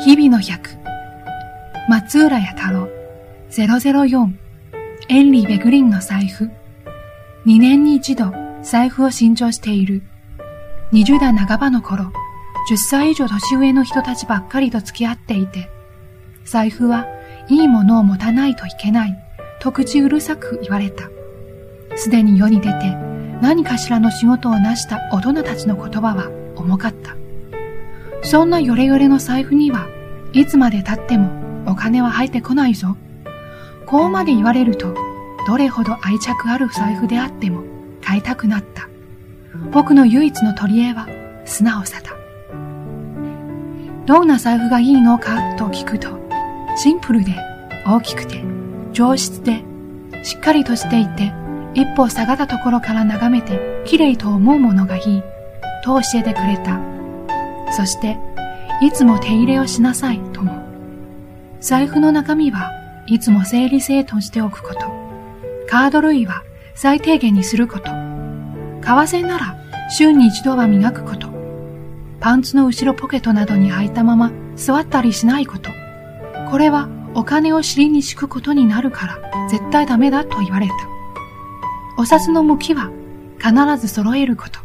日々の百松浦屋太郎。004エンリー・ベグリンの財布。2年に一度財布を新調している。20代半ばの頃10歳以上年上の人たちばっかりと付き合っていて財布はいいものを持たないといけないと口うるさく言われた。すでに世に出て何かしらの仕事を成した大人たちの言葉は重かった。そんなヨレヨレの財布にはいつまで経ってもお金は入ってこないぞ。こうまで言われると、どれほど愛着ある財布であっても買いたくなった。僕の唯一の取り柄は素直さだ。どんな財布がいいのかと聞くと、シンプルで大きくて上質でしっかりとしていて一歩下がったところから眺めて綺麗と思うものがいいと教えてくれた。そして、いつも手入れをしなさいとも。財布の中身はいつも整理整頓しておくこと。カード類は最低限にすること。為替なら週に一度は磨くこと。パンツの後ろポケットなどに入ったまま座ったりしないこと。これはお金を尻に敷くことになるから絶対ダメだと言われた。お札の向きは必ず揃えること。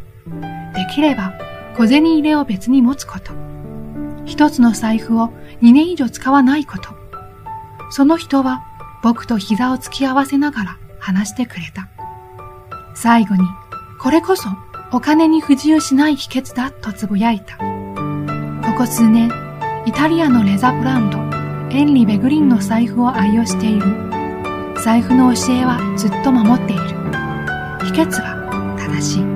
できれば小銭入れを別に持つこと。一つの財布を2年以上使わないこと。その人は僕と膝を突き合わせながら話してくれた。最後に、これこそお金に不自由しない秘訣だとつぶやいた。ここ数年、イタリアのレザーブランド、エンリ・ベグリンの財布を愛用している。財布の教えはずっと守っている。秘訣は正しい。